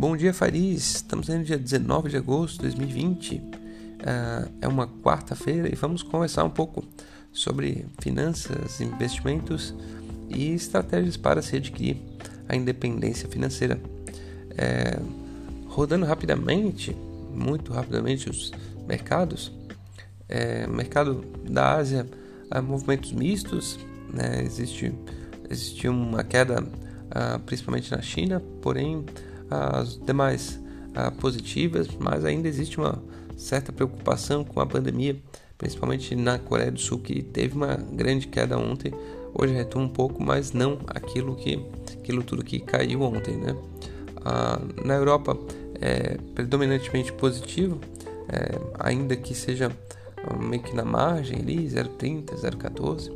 Bom dia, Faris. Estamos no dia 19 de agosto de 2020. Uh, ah, é uma quarta-feira e vamos conversar um pouco sobre finanças, investimentos e estratégias para se adquirir a independência financeira. É, rodando rapidamente, muito rapidamente, os mercados. É, mercado da Ásia, há movimentos mistos. Né? Existe, existe uma queda, uh, principalmente na China, porém as demais ah, positivas, mas ainda existe uma certa preocupação com a pandemia, principalmente na Coreia do Sul, que teve uma grande queda ontem. Hoje retoma um pouco, mas não aquilo que aquilo tudo que caiu ontem, né? Ah, na Europa é predominantemente positivo, é, ainda que seja ah, meio que na margem ali, 0,30, 0,14.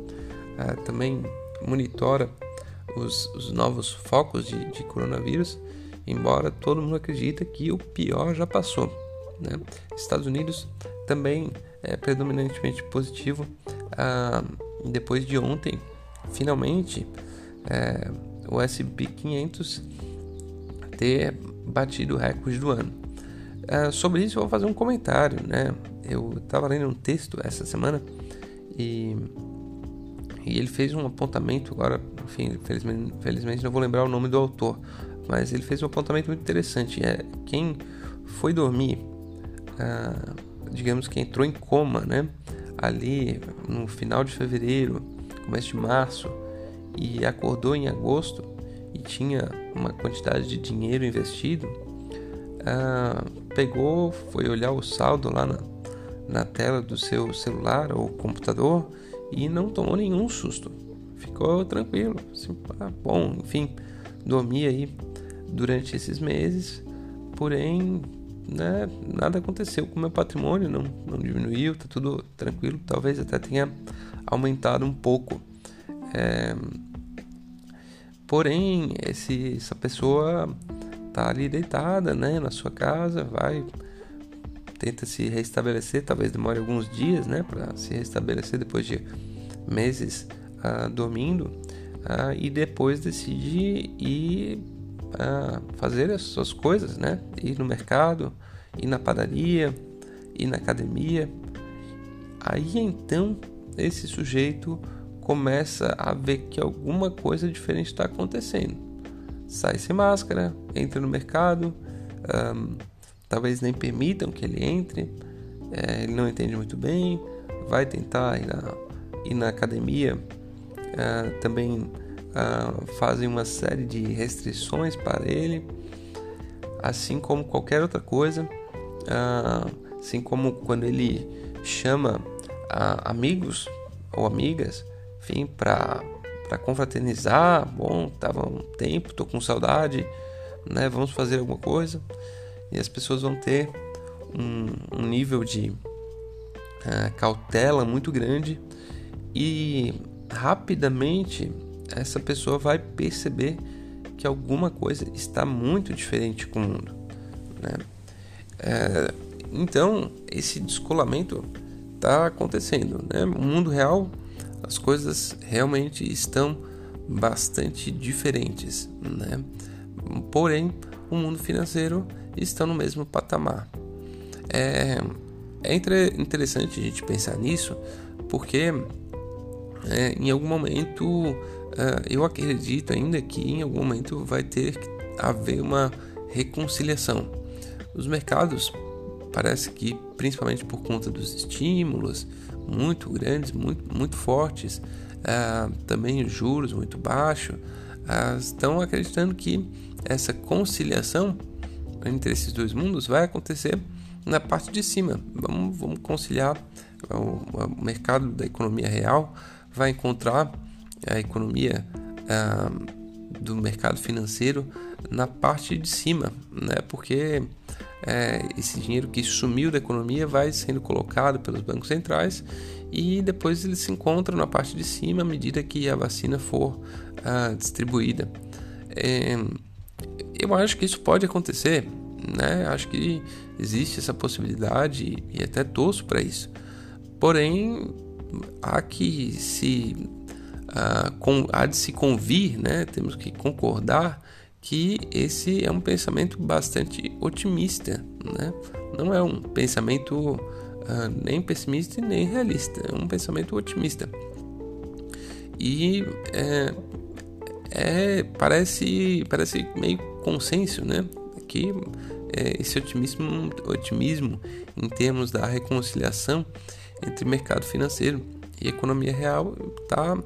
Ah, também monitora os, os novos focos de, de coronavírus embora todo mundo acredita que o pior já passou. Né? Estados Unidos também é predominantemente positivo. Ah, depois de ontem, finalmente, é, o S&P 500 ter batido o recorde do ano. Ah, sobre isso eu vou fazer um comentário, né? Eu estava lendo um texto essa semana e, e ele fez um apontamento agora, enfim, felizmente, felizmente não vou lembrar o nome do autor, mas ele fez um apontamento muito interessante. É quem foi dormir, ah, digamos que entrou em coma, né? Ali no final de fevereiro, começo de março, e acordou em agosto e tinha uma quantidade de dinheiro investido, ah, pegou, foi olhar o saldo lá na, na tela do seu celular ou computador e não tomou nenhum susto. Ficou tranquilo, assim, ah, bom, enfim, dormi aí durante esses meses, porém né, nada aconteceu com o meu patrimônio, não, não diminuiu, está tudo tranquilo, talvez até tenha aumentado um pouco. É, porém, esse, essa pessoa está ali deitada né, na sua casa, vai, tenta se restabelecer, talvez demore alguns dias né, para se restabelecer depois de meses ah, dormindo, ah, e depois decide ir a fazer as suas coisas, né? Ir no mercado, ir na padaria, ir na academia. Aí então esse sujeito começa a ver que alguma coisa diferente está acontecendo. Sai sem máscara, entra no mercado, talvez nem permitam que ele entre, é, ele não entende muito bem, vai tentar ir na, ir na academia, uh, também uh, fazem uma série de restrições para ele, assim como qualquer outra coisa, uh, assim como quando ele chama uh, amigos ou amigas, enfim, para para confraternizar, bom, tava um tempo, tô com saudade, né? Vamos fazer alguma coisa e as pessoas vão ter um, um nível de cautela muito grande e rapidamente essa pessoa vai perceber que alguma coisa está muito diferente com o mundo. Né? É, então, esse descolamento está acontecendo. Né? No mundo real, as coisas realmente estão bastante diferentes. Né? Porém, o mundo financeiro está no mesmo patamar. É, é interessante a gente pensar nisso, porque é, em algum momento uh, eu acredito ainda que em algum momento vai ter que haver uma reconciliação. Os mercados parece que principalmente por conta dos estímulos muito grandes, muito, muito fortes, uh, também os juros muito baixos, uh, estão acreditando que essa conciliação entre esses dois mundos vai acontecer na parte de cima. Vamos, vamos conciliar o, o mercado da economia real vai encontrar a economia ah, do mercado financeiro na parte de cima, né? Porque é, esse dinheiro que sumiu da economia vai sendo colocado pelos bancos centrais e depois eles se encontram na parte de cima à medida que a vacina for ah, distribuída. É, eu acho que isso pode acontecer, né? Acho que existe essa possibilidade e até torço para isso. Porém, há que se uh, com, há de se convir, né? Temos que concordar que esse é um pensamento bastante otimista, né? Não é um pensamento uh, nem pessimista nem realista, é um pensamento otimista. E é, é parece parece meio consenso, né? Que é, esse otimismo otimismo em termos da reconciliação entre mercado financeiro e economia real está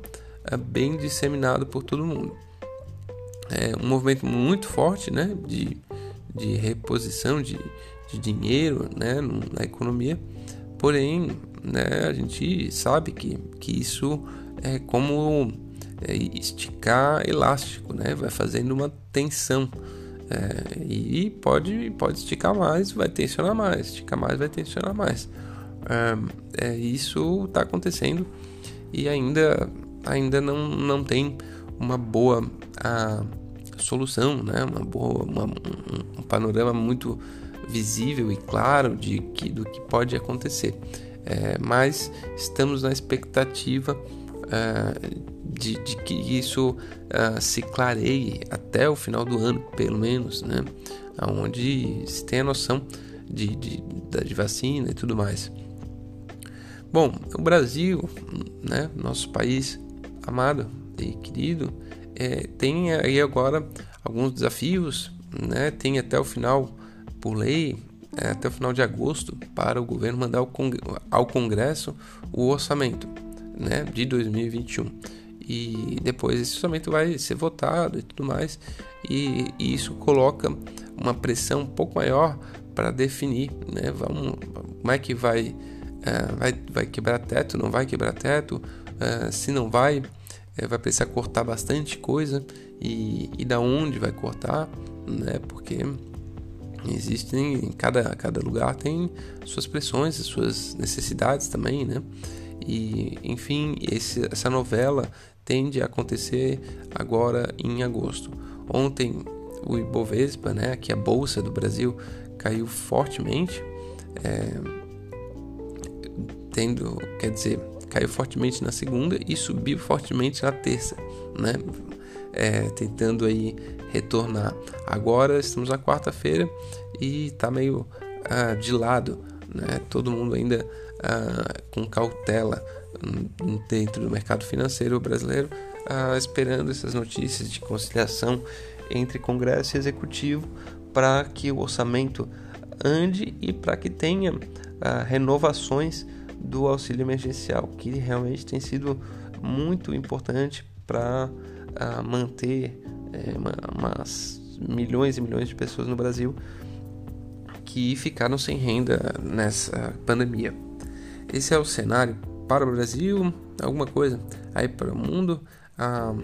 é, bem disseminado por todo mundo é um movimento muito forte né, de, de reposição de, de dinheiro né, na economia, porém né, a gente sabe que, que isso é como é, esticar elástico, né, vai fazendo uma tensão. É, e pode, pode esticar mais, vai tensionar mais, esticar mais, vai tensionar mais. É, isso está acontecendo e ainda, ainda não, não tem uma boa a, solução, né? uma boa, uma, um, panorama muito visível e claro de que, do que pode acontecer. É, mas estamos na expectativa é, de, de, que isso é, se clareie até o final do ano, pelo menos, né? onde se tem a noção de, de, de vacina e tudo mais. Bom, o Brasil, né, nosso país amado e querido, é, tem aí agora alguns desafios, né? Tem até o final, por lei, é, até o final de agosto, para o governo mandar ao Congresso o orçamento, né? De 2021 e depois esse orçamento vai ser votado e tudo mais e, e isso coloca uma pressão um pouco maior para definir né vamos como é que vai é, vai vai quebrar teto não vai quebrar teto é, se não vai é, vai precisar cortar bastante coisa e, e da onde vai cortar, né? Porque existem em cada, cada lugar tem suas pressões, suas necessidades também, né? E enfim, esse, essa novela tende a acontecer agora em agosto. Ontem o Ibovespa, né, aqui a bolsa do Brasil, caiu fortemente, é, tendo, quer dizer, caiu fortemente na segunda e subiu fortemente na terça, né? É, tentando aí retornar. Agora estamos na quarta-feira e está meio ah, de lado, né? Todo mundo ainda ah, com cautela hum, dentro do mercado financeiro brasileiro, ah, esperando essas notícias de conciliação entre Congresso e Executivo para que o orçamento ande e para que tenha renovações do auxílio emergencial, que realmente tem sido muito importante para ah, manter é, umas milhões e milhões de pessoas no Brasil que ficaram sem renda nessa pandemia. Esse é o cenário para o Brasil, alguma coisa aí para o mundo. Ah,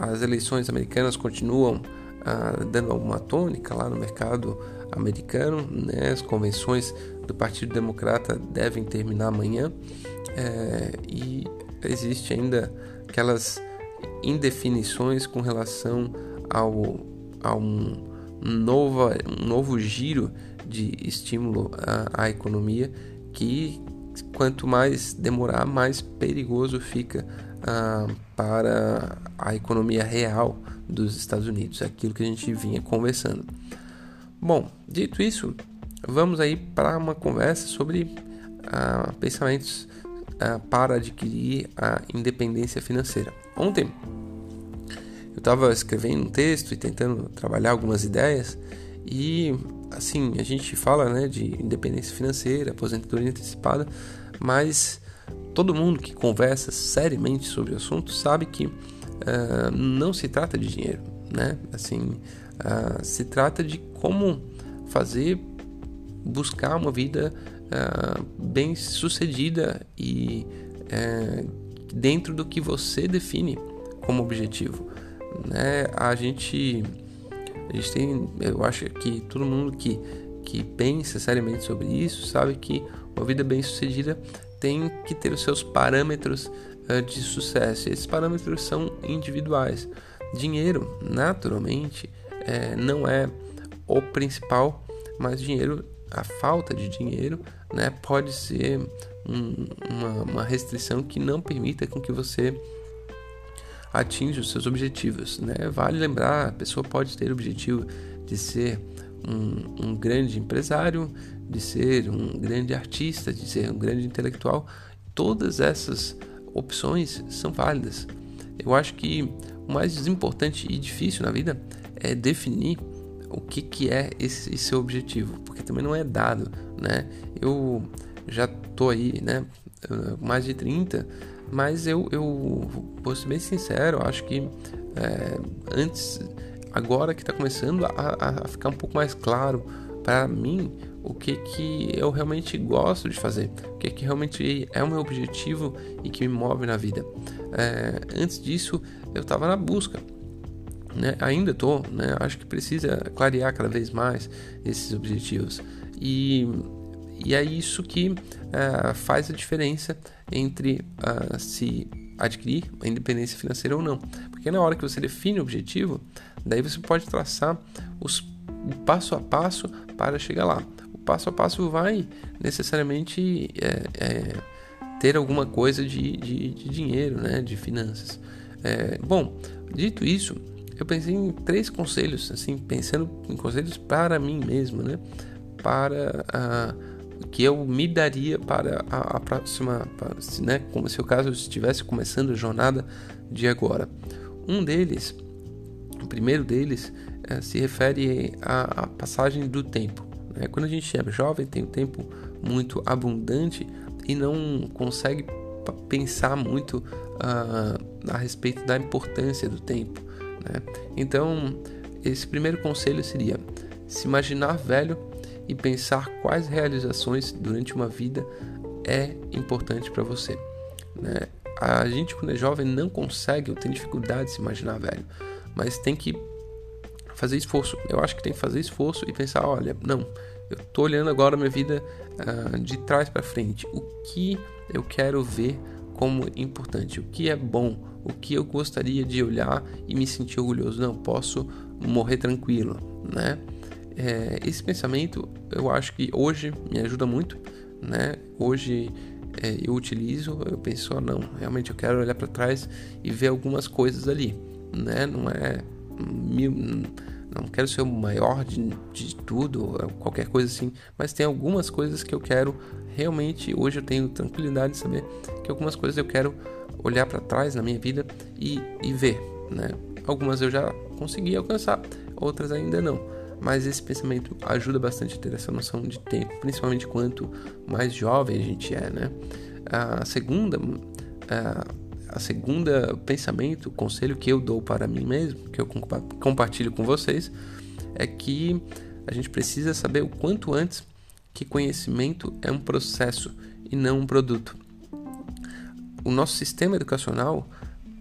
as eleições americanas continuam ah, dando alguma tônica lá no mercado americano, né? as convenções do Partido Democrata devem terminar amanhã é, e existe ainda aquelas indefinições com relação ao, a um, novo, um novo giro de estímulo à, à economia que quanto mais demorar, mais perigoso fica ah, para a economia real dos Estados Unidos, aquilo que a gente vinha conversando. Bom, dito isso, vamos aí para uma conversa sobre ah, pensamentos ah, para adquirir a independência financeira. Ontem eu estava escrevendo um texto e tentando trabalhar algumas ideias e assim a gente fala né, de independência financeira, aposentadoria antecipada, mas todo mundo que conversa seriamente sobre o assunto sabe que uh, não se trata de dinheiro, né? Assim, uh, se trata de como fazer buscar uma vida uh, bem sucedida e uh, dentro do que você define como objetivo. Né? A gente a gente tem, eu acho que todo mundo que, que pensa seriamente sobre isso sabe que uma vida bem sucedida tem que ter os seus parâmetros uh, de sucesso. Esses parâmetros são individuais. Dinheiro, naturalmente, é, não é o principal, mas dinheiro, a falta de dinheiro, né, pode ser um, uma, uma restrição que não permita com que você atinge os seus objetivos. Né? Vale lembrar, a pessoa pode ter o objetivo de ser um, um grande empresário, de ser um grande artista, de ser um grande intelectual. Todas essas opções são válidas. Eu acho que o mais importante e difícil na vida é definir o que, que é esse, seu objetivo, porque também não é dado, né? Eu já tô aí, né, mais de 30, mas eu, eu vou ser bem sincero, acho que é, antes, agora que está começando a, a, ficar um pouco mais claro para mim o que que eu realmente gosto de fazer, o que que realmente é o meu objetivo e que me move na vida. É, antes disso, eu estava na busca, né? Ainda estou, né? Acho que precisa clarear cada vez mais esses objetivos e e é isso que uh, faz a diferença entre uh, se adquirir a independência financeira ou não. Porque na hora que você define o objetivo, daí você pode traçar os, o passo a passo para chegar lá. O passo a passo vai necessariamente é, é, ter alguma coisa de, de, de, dinheiro, né, de finanças. É, bom, dito isso, eu pensei em três conselhos, assim, pensando em conselhos para mim mesmo, né, para uh, que eu me daria para a, a próxima, para, né, como se o caso estivesse começando a jornada de agora. Um deles, o primeiro deles, é, se refere à, à, passagem do tempo. Né? Quando a gente é jovem, tem um tempo muito abundante e não consegue pensar muito uh, a respeito da importância do tempo. Né? Então, esse primeiro conselho seria se imaginar velho e pensar quais realizações durante uma vida é importante para você. Né? A gente, quando é jovem, não consegue ou tem dificuldade de se imaginar velho, mas tem que fazer esforço. Eu acho que tem que fazer esforço e pensar: olha, não, eu estou olhando agora a minha vida uh, de trás para frente. O que eu quero ver como importante? O que é bom? O que eu gostaria de olhar e me sentir orgulhoso? Não, posso morrer tranquilo, né? É, esse pensamento eu acho que hoje me ajuda muito, né? Hoje é, eu utilizo, eu penso, oh, não, realmente eu quero olhar para trás e ver algumas coisas ali, né? Não é mil, não quero ser o maior de, de tudo, qualquer coisa assim, mas tem algumas coisas que eu quero realmente. Hoje eu tenho tranquilidade de saber que algumas coisas eu quero olhar para trás na minha vida e, e ver, né? Algumas eu já consegui alcançar, outras ainda não mas esse pensamento ajuda bastante a ter essa noção de tempo, principalmente quanto mais jovem a gente é, né? A segunda, a, a segunda pensamento, conselho que eu dou para mim mesmo, que eu compartilho com vocês, é que a gente precisa saber o quanto antes que conhecimento é um processo e não um produto. O nosso sistema educacional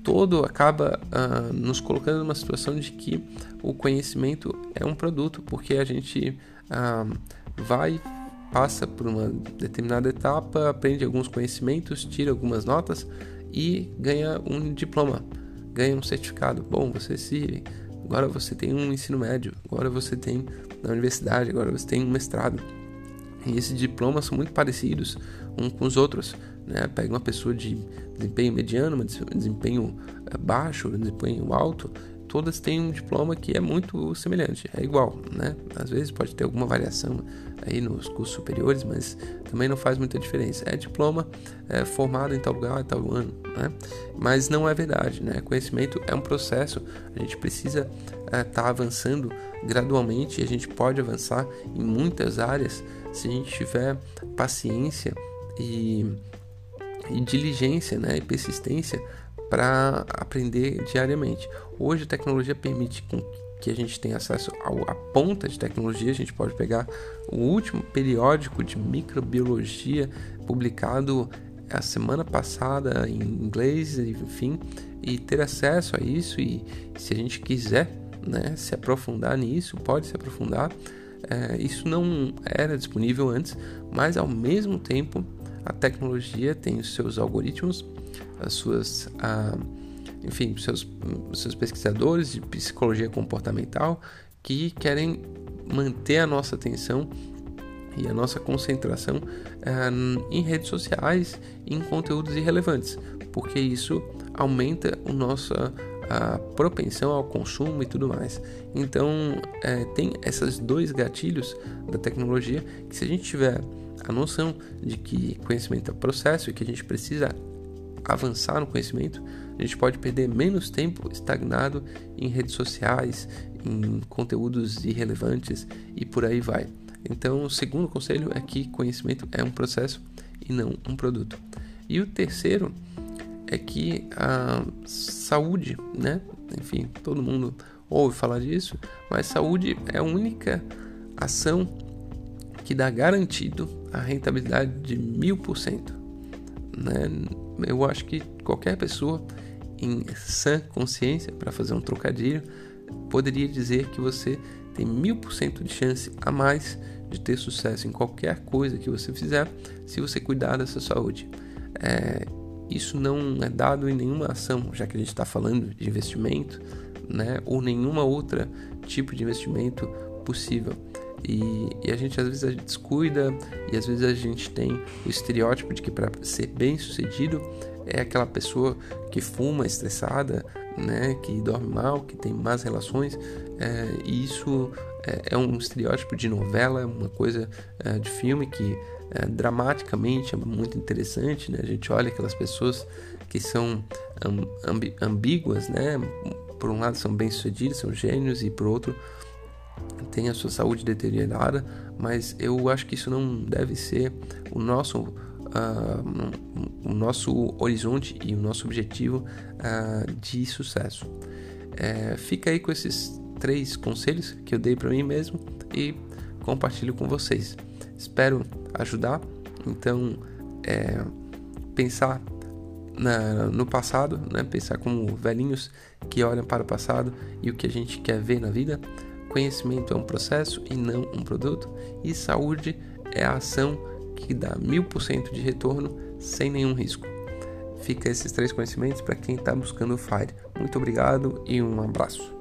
todo acaba uh, nos colocando numa situação de que o conhecimento é um produto, porque a gente uh, vai, passa por uma determinada etapa, aprende alguns conhecimentos, tira algumas notas e ganha um diploma, ganha um certificado. Bom, você se agora você tem um ensino médio, agora você tem na universidade, agora você tem um mestrado. E esses diplomas são muito parecidos uns com os outros. Né? Pega uma pessoa de desempenho mediano, desempenho eh, baixo, desempenho alto, todas têm um diploma que é muito semelhante, é igual, né? Às vezes pode ter alguma variação aí nos cursos superiores, mas também não faz muita diferença. É diploma é, formado em tal lugar, em tal ano, né? Mas não é verdade, né? Conhecimento é um processo, a gente precisa estar é, tá avançando gradualmente a gente pode avançar em muitas áreas se a gente tiver paciência e, e diligência né, e persistência para aprender diariamente. Hoje a tecnologia permite que a gente tenha acesso à ponta de tecnologia. A gente pode pegar o último periódico de microbiologia publicado a semana passada em inglês, enfim, e ter acesso a isso. E se a gente quiser né, se aprofundar nisso, pode se aprofundar. É, isso não era disponível antes, mas ao mesmo tempo a tecnologia tem os seus algoritmos, as suas, ah, enfim, seus, seus pesquisadores de psicologia comportamental que querem manter a nossa atenção e a nossa concentração ah, em redes sociais em conteúdos irrelevantes, porque isso aumenta o nosso a propensão ao consumo e tudo mais. Então, é, tem esses dois gatilhos da tecnologia que, se a gente tiver a noção de que conhecimento é processo e que a gente precisa avançar no conhecimento, a gente pode perder menos tempo estagnado em redes sociais, em conteúdos irrelevantes e por aí vai. Então, o segundo conselho é que conhecimento é um processo e não um produto. E o terceiro é que a saúde, né? Enfim, todo mundo ouve falar disso, mas saúde é a única ação que dá garantido a rentabilidade de mil por cento. Né? Eu acho que qualquer pessoa em sã consciência, para fazer um trocadilho, poderia dizer que você tem mil por cento de chance a mais de ter sucesso em qualquer coisa que você fizer se você cuidar dessa saúde. É, isso não é dado em nenhuma ação, já que a gente está falando de investimento, né, ou nenhuma outra tipo de investimento possível. E, e, a gente às vezes a gente descuida e às vezes a gente tem o estereótipo de que para ser bem sucedido é aquela pessoa que fuma estressada, né, que dorme mal, que tem más relações. É, e isso é, é, um estereótipo de novela, uma coisa é, de filme que é, dramaticamente é muito interessante. Né? A gente olha aquelas pessoas que são amb ambíguas, né? por um lado são bem-sucedidos, são gênios, e por outro tem a sua saúde deteriorada, mas eu acho que isso não deve ser o nosso uh, o nosso horizonte e o nosso objetivo uh, de sucesso. É, fica aí com esses três conselhos que eu dei para mim mesmo e compartilho com vocês. Espero ajudar. Então, é, pensar na, no passado, né? pensar como velhinhos que olham para o passado e o que a gente quer ver na vida. Conhecimento é um processo e não um produto, e saúde é a ação que dá mil por cento de retorno sem nenhum risco. Fica esses três conhecimentos para quem está buscando o FIRE. Muito obrigado e um abraço.